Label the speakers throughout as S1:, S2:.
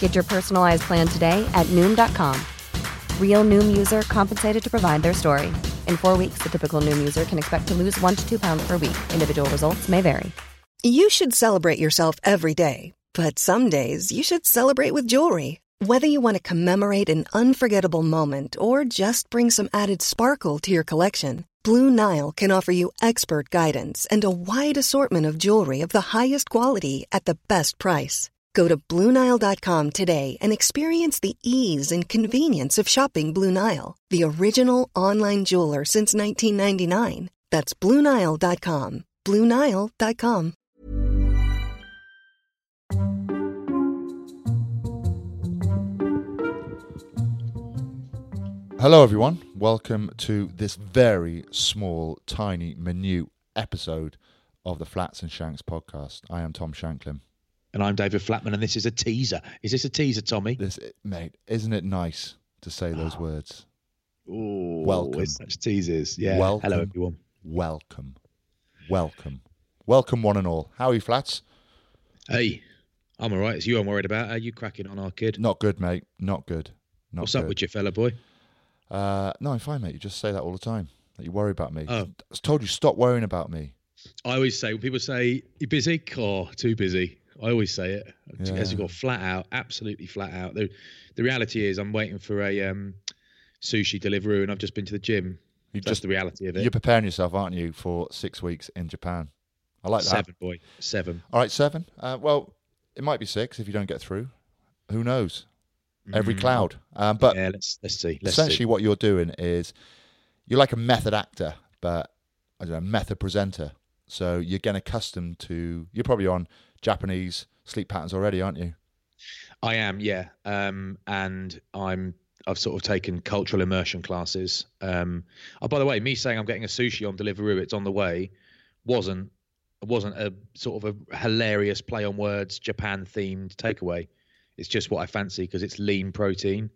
S1: Get your personalized plan today at Noom.com. Real Noom user compensated to provide their story. In four weeks, the typical Noom user can expect to lose one to two pounds per week. Individual results may vary.
S2: You should celebrate yourself every day, but some days you should celebrate with jewelry. Whether you want to commemorate an unforgettable moment or just bring some added sparkle to your collection, Blue Nile can offer you expert guidance and a wide assortment of jewelry of the highest quality at the best price. Go to BlueNile.com today and experience the ease and convenience of shopping Blue Nile, the original online jeweler since 1999. That's BlueNile.com. BlueNile.com.
S3: Hello, everyone. Welcome to this very small, tiny, minute episode of the Flats and Shanks podcast. I am Tom Shanklin.
S4: And I'm David Flatman, and this is a teaser. Is this a teaser, Tommy?
S3: This, mate, isn't it nice to say those
S4: Oh.
S3: words?
S4: Ooh,
S3: Welcome.
S4: such teasers. Yeah.
S3: Welcome.
S4: Hello, everyone.
S3: Welcome, welcome, welcome, one and all. How are you, Flats?
S4: Hey, I'm all right. It's you I'm worried about. How you cracking on our kid?
S3: Not good, mate. Not good. Not
S4: What's
S3: good.
S4: up with you, fella boy?
S3: Uh, no, I'm fine, mate. You just say that all the time. That you worry about me.
S4: Oh.
S3: I told you stop worrying about me.
S4: I always say when people say you busy, or too busy. I always say it
S3: Yeah.
S4: as you got flat out, absolutely flat out. The the reality is, I'm waiting for a um, sushi delivery, and I've just been to the gym.
S3: You
S4: That's
S3: just
S4: the reality of it.
S3: you're preparing yourself, aren't you, for six weeks in Japan? I like that.
S4: Seven, boy, seven.
S3: All right, seven. Uh, well, it might be six if you don't get through. Who knows? Every
S4: Mm.
S3: cloud. Um, but
S4: yeah, let's let's see. Let's
S3: essentially,
S4: see.
S3: what you're doing is you're like a method actor, but I don't know, method presenter. So you're getting accustomed to. You're probably on Japanese sleep patterns already, aren't you?
S4: I am, yeah. Um, and I'm I've sort of taken cultural immersion classes. Um, oh, by the way, me saying I'm getting a sushi on Deliveroo, it's on the way, wasn't wasn't a sort of a hilarious play on words, Japan themed takeaway. It's just what I fancy because it's lean protein,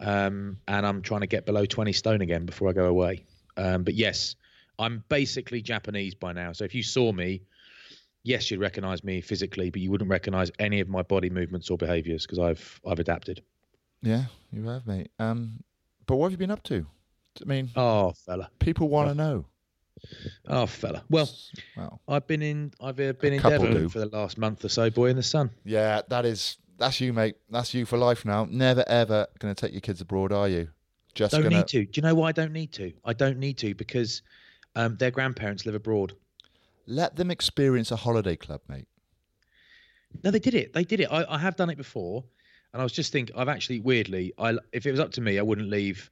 S4: um, and I'm trying to get below 20 stone again before I go away. Um, but yes, I'm basically Japanese by now. So if you saw me, yes, you'd recognize me physically, but you wouldn't recognize any of my body movements or behaviors because I've I've adapted.
S3: Yeah, you have, mate. Um, but what have you been up to? I mean,
S4: Oh, fella.
S3: people want to know.
S4: Oh, fella. Well,
S3: Well,
S4: I've been in I've uh, been in Devon
S3: do.
S4: for the last month or so, boy in the sun.
S3: yeah, that is that's you, mate. That's you for life now. Never ever going to take your kids abroad, are you? Just
S4: Don't
S3: gonna
S4: need to. Do you know why I don't need to? I don't need to because um, their grandparents live abroad.
S3: Let them experience a holiday club, mate.
S4: No, they did it. They did it. I, I have done it before, and I was just thinking. I've actually weirdly, I if it was up to me, I wouldn't leave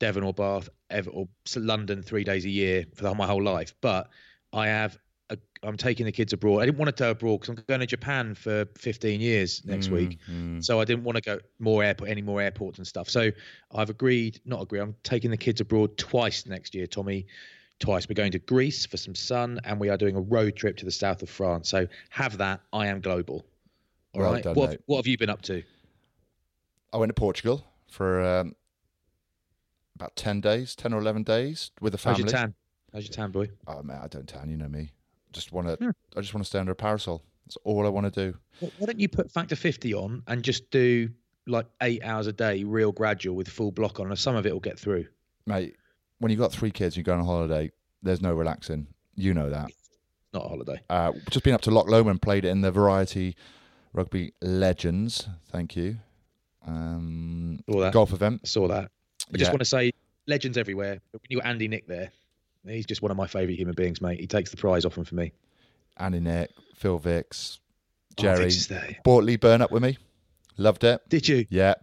S4: Devon or Bath ever or London three days a year for the, my whole life. But I have. A, I'm taking the kids abroad. I didn't want to go abroad because I'm going to Japan for 15 years next week. Mm-hmm. So I didn't want to go more airport, any more airports and stuff. So I've agreed, not agreed. I'm taking the kids abroad twice next year, Tommy. Twice. We're going to Greece for some sun, and we are doing a road trip to the south of France. So have that. I am global. All right.
S3: Well done,
S4: what, what have you been up to?
S3: I went to Portugal for um, about ten days, ten or eleven days with the
S4: How's
S3: family.
S4: your tan? How's your tan, boy?
S3: Oh man, I don't tan. You know me. Just want to.
S4: Hmm.
S3: I just want to stay under a parasol. That's all I want to do.
S4: Wh- Why don't you put factor 50 on and just do like eight hours a day, real gradual with full block on, and some of it will get through.
S3: mate. When you've got three kids, you go on a holiday. There's no relaxing. You know that.
S4: Not a holiday.
S3: Uh, just been up to Loch Lomond, played it in the Variety Rugby Legends. Thank you. um,
S4: Saw that.
S3: golf event.
S4: I saw that. I just want to say, legends everywhere. But you got Andy Nick there, he's just one of my favourite human beings, mate. He takes the prize often for me.
S3: Andy Nick, Phil Vicks,
S4: Oh,
S3: Jerry.
S4: Vic's is there.
S3: Bought Lee Burn up with me. Loved it.
S4: Did you?
S3: Yeah.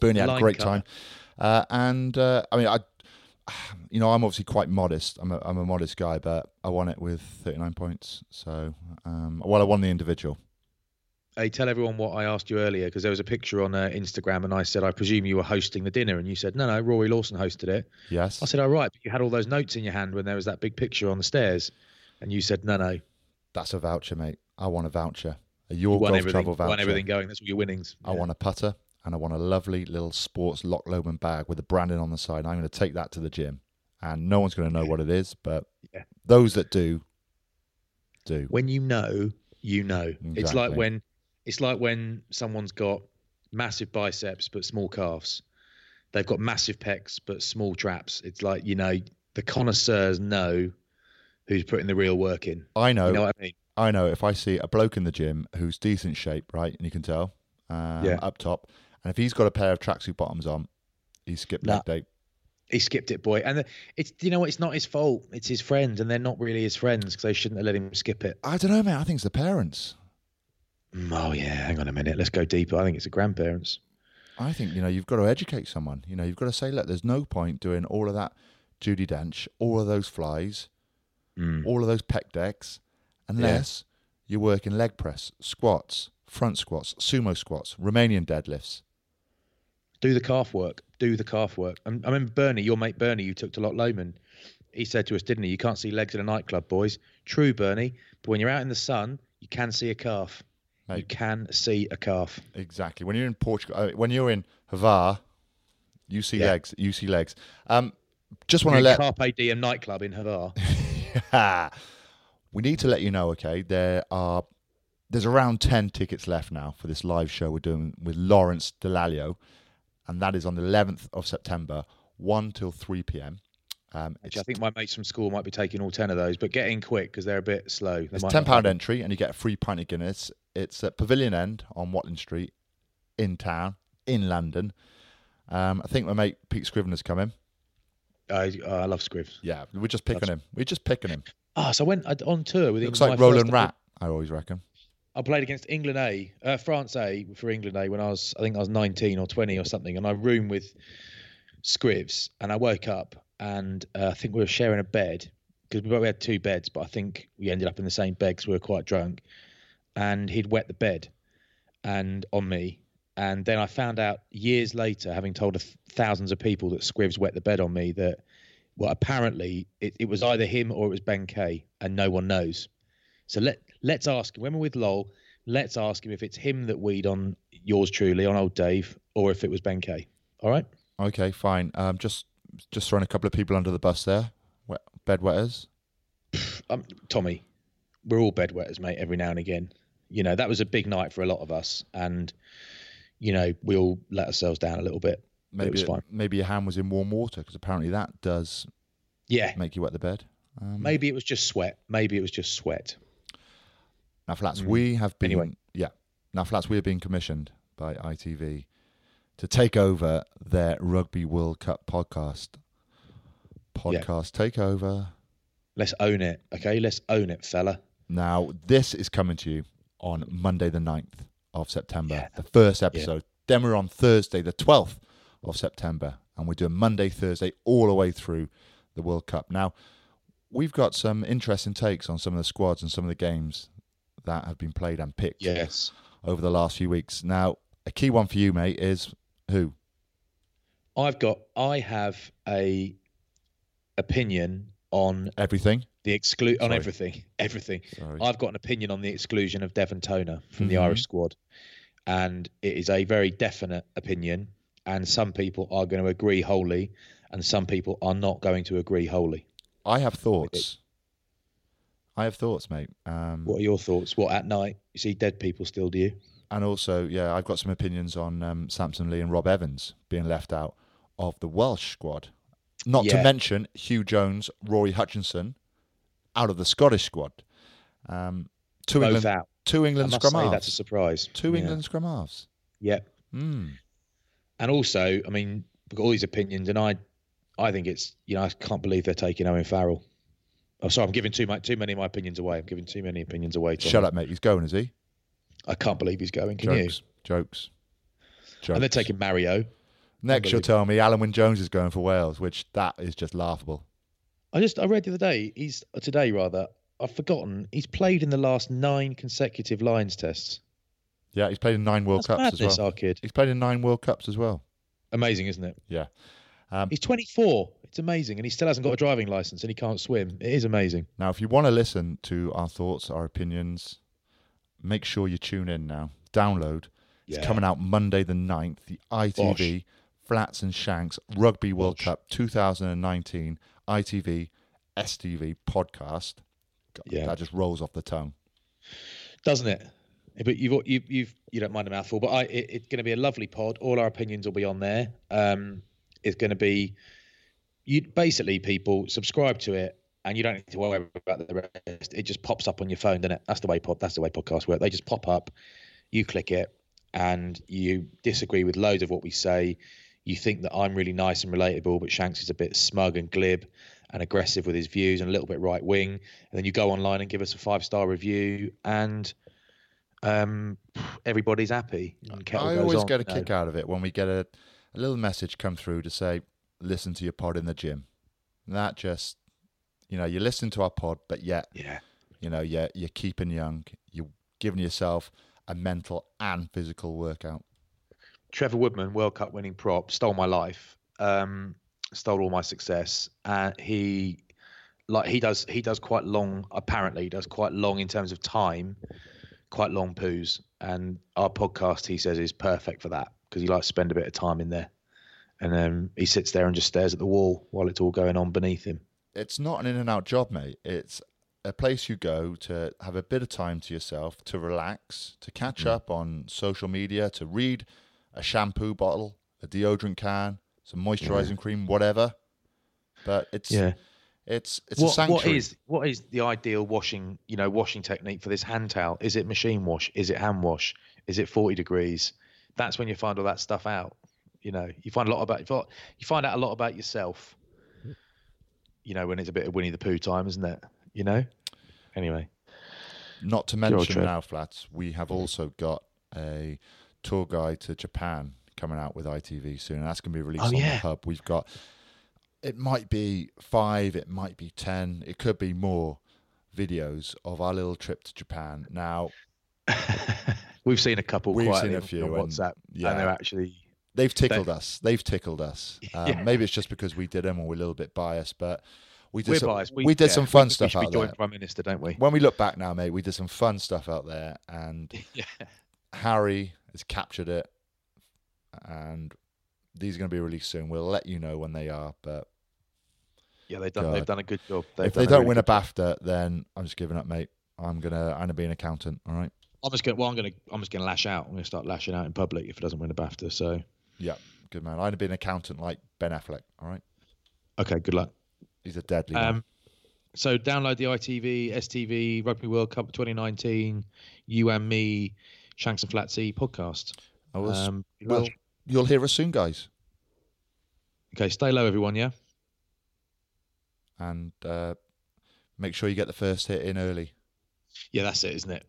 S3: Bernie had a great
S4: cut.
S3: time. Uh, and uh, I mean, I, you know, I'm obviously quite modest. I'm a, I'm a modest guy, but I won it with 39 points. So, um, well, I won the individual.
S4: Hey, tell everyone what I asked you earlier because there was a picture on uh, Instagram and I said, I presume you were hosting the dinner. And you said, no, no, Rory Lawson hosted it.
S3: Yes.
S4: I said, all right, but you had all those notes in your hand when there was that big picture on the stairs. And you said, no, no,
S3: That's a voucher, mate. I want a voucher. A Your
S4: won
S3: Golf Travel
S4: you
S3: voucher.
S4: won everything going. That's all your winnings.
S3: I want a putter and I want a lovely little sports Loch Lomond bag with the branding on the side. I'm going to take that to the gym, and no one's going to know what it is, but
S4: Yeah.
S3: those that do, do.
S4: when you know, you know. It's like when it's like when someone's got massive biceps but small calves. They've got massive pecs but small traps. It's like you know the connoisseurs know who's putting the real work in.
S3: I know.
S4: You know what I mean?
S3: I know if I see a bloke in the gym who's decent shape, right, and you can tell um,
S4: Yeah.
S3: up top, and if he's got a pair of tracksuit bottoms on, he's skipped
S4: Nah.
S3: leg day.
S4: He skipped it, boy. And it's you know? It's not his fault. It's his friends, and they're not really his friends because they shouldn't have let him skip it.
S3: I don't know, mate. I think it's the parents.
S4: Mm, Oh yeah, hang on a minute. Let's go deeper. I think it's the grandparents.
S3: I think you know you've got to educate someone. You know you've got to say, look, there's no point doing all of that Judi Dench, all of those flies,
S4: Mm.
S3: all of those pec decks, unless you're working leg press, squats, front squats, sumo squats, Romanian deadlifts.
S4: Do the calf work. Do the calf work. I, I remember Bernie, your mate Bernie, you took to Loch Lomond. He said to us, didn't he? You can't see legs in a nightclub, boys. True, Bernie. But when you're out in the sun, you can see a calf. You can see a calf.
S3: Exactly. When you're in Portugal, uh, when you're in Hvar, you see
S4: Yeah.
S3: legs. You see legs. Um, just want to let
S4: Carpe Diem nightclub in Hvar.
S3: we need to let you know. Okay, there are there's around ten tickets left now for this live show we're doing with Lawrence Dallaglio, and that is on the 11th of September, one till three p.m. Um,
S4: Which I think my mates from school might be taking all 10 of those, but get in quick because they're a bit slow. They
S3: It's
S4: might
S3: ten
S4: not
S3: pound
S4: have-
S3: entry, and you get a free pint of Guinness. It's at Pavilion End on Watling Street, in town, in London. Um, I think my mate Pete Scrivener's coming.
S4: I, oh, I love Scrivs.
S3: Yeah, we're just picking him. We're just picking him.
S4: Oh, so I went on tour with
S3: Looks
S4: England.
S3: like Roland Rat. I always reckon.
S4: I played against England A, uh, France A for England A when I was, I think I was 19 or 20 or something, and I roomed with Scrivs, and I woke up and uh, I think we were sharing a bed because we had two beds, but I think we ended up in the same bed because we were quite drunk, and he'd wet the bed, and on me, and then I found out years later, having told thousands of people that Scrivs wet the bed on me, that well apparently it, it was either him or it was Ben Kay, and no one knows. So let let's ask him when we're with Lowell. Let's ask him if it's him that weed on yours truly on old Dave, or if it was Ben Kay. All right.
S3: Okay, fine. Um, just just throwing a couple of people under the bus there. Wet, bedwetters.
S4: Um, Tommy, we're all bedwetters, mate. Every now and again, you know that was a big night for a lot of us, and you know we all let ourselves down a little bit.
S3: Maybe
S4: it was fine.
S3: maybe your hand was in warm water because apparently that does
S4: Yeah,
S3: make you wet the bed. Um,
S4: maybe it was just sweat. Maybe it was just sweat.
S3: Now, flats, we have been
S4: Mm. Anyway.
S3: yeah. Now, flats, we have been commissioned by ITV to take over their Rugby World Cup podcast. Podcast takeover.
S4: Let's own it, okay? Let's own it, fella.
S3: Now, this is coming to you on Monday, the 9th of September,
S4: Yeah.
S3: the first episode. Then we're on Thursday, the 12th of September, and we're doing Monday, Thursday, all the way through the World Cup. Now, we've got some interesting takes on some of the squads and some of the games that have been played and picked
S4: Yes.
S3: over the last few weeks. Now, a key one for you, mate, is who?
S4: I've got. I have a opinion on
S3: Everything.
S4: the exclude on everything. Everything.
S3: Sorry.
S4: I've got an opinion on the exclusion of Devin Toner from the
S3: Mhm.
S4: Irish squad, and it is a very definite opinion. And some people are going to agree wholly, and some people are not going to agree wholly.
S3: I have thoughts. I have thoughts, mate. Um,
S4: What are your thoughts? What at night you see dead people still? Do you?
S3: And also, yeah, I've got some opinions on um, Samson Lee and Rob Evans being left out of the Welsh squad. Not to mention Huw Jones, Rory Hutchinson out of the Scottish squad. Um, two
S4: Both
S3: England,
S4: out.
S3: two England scrum
S4: say that's a surprise.
S3: Two
S4: Yeah.
S3: England scrum halves.
S4: Yeah.
S3: Hmm.
S4: And also, I mean, we've got all these opinions, and I, I think it's you know I can't believe they're taking Owen Farrell. Oh, sorry, I'm giving too much, too many of my opinions away. I'm giving too many opinions away. Tom.
S3: Shut up, mate. He's going, is he?
S4: I can't believe he's going. Can you?
S3: Jokes. Jokes. Jokes.
S4: And they're taking Mario.
S3: Next, you'll tell me Alun Wyn Jones is going for Wales, which that is just laughable.
S4: I just I read the other day. He's today rather. I've forgotten. He's played in the last nine consecutive Lions tests.
S3: Yeah, he's played in nine World
S4: That's
S3: Cups
S4: madness,
S3: as well.
S4: our kid.
S3: He's played in nine World Cups as well.
S4: Amazing, isn't it?
S3: Yeah. Um,
S4: He's 24. It's amazing, and he still hasn't got a driving license, and he can't swim. It is amazing.
S3: Now, if you want to listen to our thoughts, our opinions, make sure you tune in now. Download. It's
S4: Yeah.
S3: coming out Monday the 9th. The ITV Flats and Shanks Rugby World
S4: Bosh.
S3: Cup 2019 ITV STV podcast. God,
S4: Yeah.
S3: That just rolls off the tongue.
S4: doesn't it? But you've you, you've you don't mind a mouthful, but I it, it's going to be a lovely pod. All our opinions will be on there. Um, it's going to be you basically people subscribe to it, and you don't need to worry about the rest. It just pops up on your phone, doesn't it? That's the way pod. That's the way podcasts work. They just pop up. You click it, and you disagree with loads of what we say. You think that I'm really nice and relatable, but Shanks is a bit smug and glib and aggressive with his views and a little bit right wing. And then you go online and give us a five star review, and um, everybody's happy. And
S3: I always
S4: on,
S3: get a
S4: you know.
S3: kick out of it when we get a, a little message come through to say, listen to your pod in the gym. And that just, you know, you listen to our pod, but yet,
S4: Yeah,
S3: you know, you're, you're keeping young. You're giving yourself a mental and physical workout.
S4: Trevor Woodman, World Cup winning prop, stole my life, um, stole all my success. And he, like he does, he does quite long. Apparently, he does quite long in terms of time, quite long poos. And our podcast, he says, is perfect for that because he likes to spend a bit of time in there. And then he sits there and just stares at the wall while it's all going on beneath him.
S3: It's not an in and out job, mate. It's a place you go to have a bit of time to yourself, to relax, to catch mm. up on social media, to read a shampoo bottle, a deodorant can, some moisturizing cream, whatever. But it's
S4: Yeah.
S3: it's it's a sanctuary.
S4: what is what is the ideal washing you know washing technique for this hand towel is it machine wash is it hand wash is it 40 degrees that's when you find all that stuff out you know you find a lot about you find out a lot about yourself you know when it's a bit of winnie the pooh time isn't it you know anyway
S3: Not to mention now, flats. We have mm-hmm. also got a tour guide to Japan coming out with ITV soon, and that's going to be released
S4: Oh,
S3: on the
S4: yeah.
S3: hub. We've got it might be five, it might be ten, it could be more videos of our little trip to Japan. Now
S4: we've seen a couple
S3: We've seen a
S4: on-
S3: few,
S4: on
S3: and-
S4: whatsapp
S3: yeah.
S4: and they're actually
S3: they've tickled us. They've tickled us. Um,
S4: Yeah.
S3: Maybe it's just because we did them, or we're a little bit biased, but we did
S4: we're
S3: some,
S4: biased
S3: we, did
S4: yeah,
S3: some fun
S4: we,
S3: stuff
S4: we
S3: out
S4: joint
S3: there.
S4: prime minister don't we
S3: When we look back now, mate, we did some fun stuff out there, and
S4: yeah
S3: Harry has captured it, and these are going to be released soon. We'll let you know when they are. But
S4: yeah they've done
S3: God.
S4: they've done a good job They've
S3: if they don't
S4: really
S3: win a. BAFTA, then I'm just giving up, mate. I'm gonna I'm gonna be an accountant. All right.
S4: I'm just gonna well I'm gonna I'm just gonna lash out I'm gonna start lashing out in public if it doesn't win a BAFTA so
S3: Yeah, good man. I'd be an accountant like Ben Affleck. All right.
S4: okay good luck
S3: He's a deadly man.
S4: Um, so download the ITV, STV, Rugby World Cup 2019, you and me, Shanks and Flatsy podcast.
S3: I will s-
S4: Um,
S3: well, you'll hear us soon, guys.
S4: okay, stay low, everyone. Yeah,
S3: and uh, make sure you get the first hit in early,
S4: yeah, that's it, isn't it?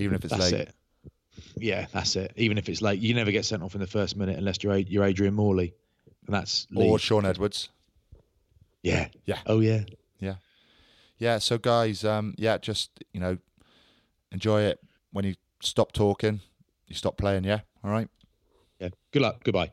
S3: Even if it's
S4: that's
S3: late.
S4: it. Yeah, that's it. Even if it's late, you never get sent off in the first minute unless you're you're Adrian Morley, and that's
S3: Or. Shaun Edwards.
S4: yeah,
S3: Yeah.
S4: oh yeah.
S3: yeah. Yeah. So, guys, um, yeah, just you know, enjoy it. When you stop talking, you stop playing. Yeah. All right.
S4: Yeah. Good luck. Goodbye.